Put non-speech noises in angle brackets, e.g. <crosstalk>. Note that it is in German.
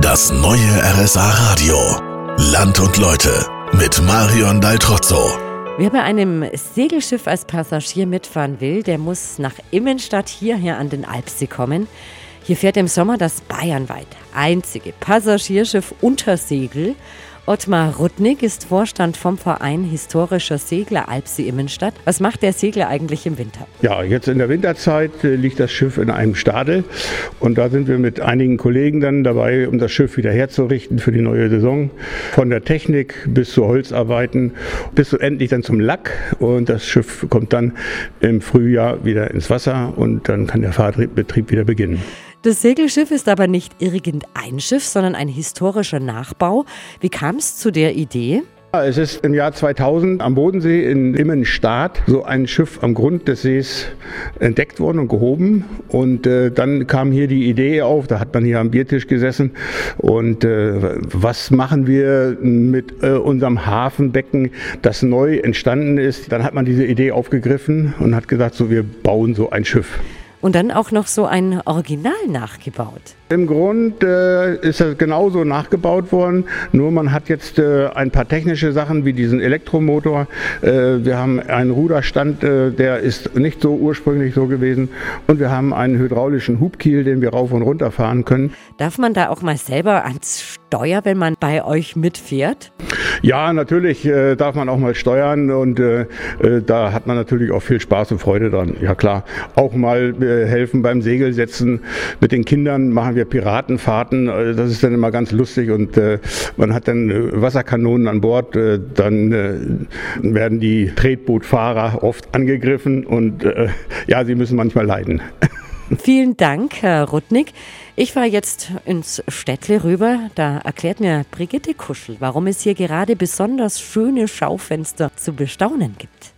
Das neue RSA Radio. Land und Leute mit Marion Daltrozzo. Wer bei einem Segelschiff als Passagier mitfahren will, der muss nach Immenstadt hierher an den Alpsee kommen. Hier fährt im Sommer das bayernweit einzige Passagierschiff unter Segel. Ottmar Rudnick ist Vorstand vom Verein Historischer Segler Alpsee Immenstadt. Was macht der Segler eigentlich im Winter? Ja, jetzt in der Winterzeit äh, liegt das Schiff in einem Stadel und da sind wir mit einigen Kollegen dann dabei, um das Schiff wieder herzurichten für die neue Saison. Von der Technik bis zu Holzarbeiten bis so endlich dann zum Lack und das Schiff kommt dann im Frühjahr wieder ins Wasser und dann kann der Fahrbetrieb wieder beginnen. Das Segelschiff ist aber nicht irgendein Schiff, sondern ein historischer Nachbau. Wie kam es zu der Idee? Es ist im Jahr 2000 am Bodensee in Immenstadt so ein Schiff am Grund des Sees entdeckt worden und gehoben. Und äh, dann kam hier die Idee auf, da hat man hier am Biertisch gesessen. Und äh, was machen wir mit äh, unserem Hafenbecken, das neu entstanden ist? Dann hat man diese Idee aufgegriffen und hat gesagt, so wir bauen so ein Schiff und dann auch noch so ein Original nachgebaut. Im Grund äh, ist das genauso nachgebaut worden, nur man hat jetzt äh, ein paar technische Sachen wie diesen Elektromotor. Äh, wir haben einen Ruderstand, äh, der ist nicht so ursprünglich so gewesen und wir haben einen hydraulischen Hubkiel, den wir rauf und runter fahren können. Darf man da auch mal selber ans Steuer, wenn man bei euch mitfährt? Ja, natürlich äh, darf man auch mal steuern und äh, äh, da hat man natürlich auch viel Spaß und Freude dran. Ja klar, auch mal äh, helfen beim Segelsetzen. Mit den Kindern machen wir Piratenfahrten. Äh, das ist dann immer ganz lustig und äh, man hat dann Wasserkanonen an Bord. dann werden die Tretbootfahrer oft angegriffen und ja, sie müssen manchmal leiden. <laughs> Vielen Dank, Herr Rudnick. Ich fahre jetzt ins Städtle rüber. Da erklärt mir Brigitte Kuschel, warum es hier gerade besonders schöne Schaufenster zu bestaunen gibt.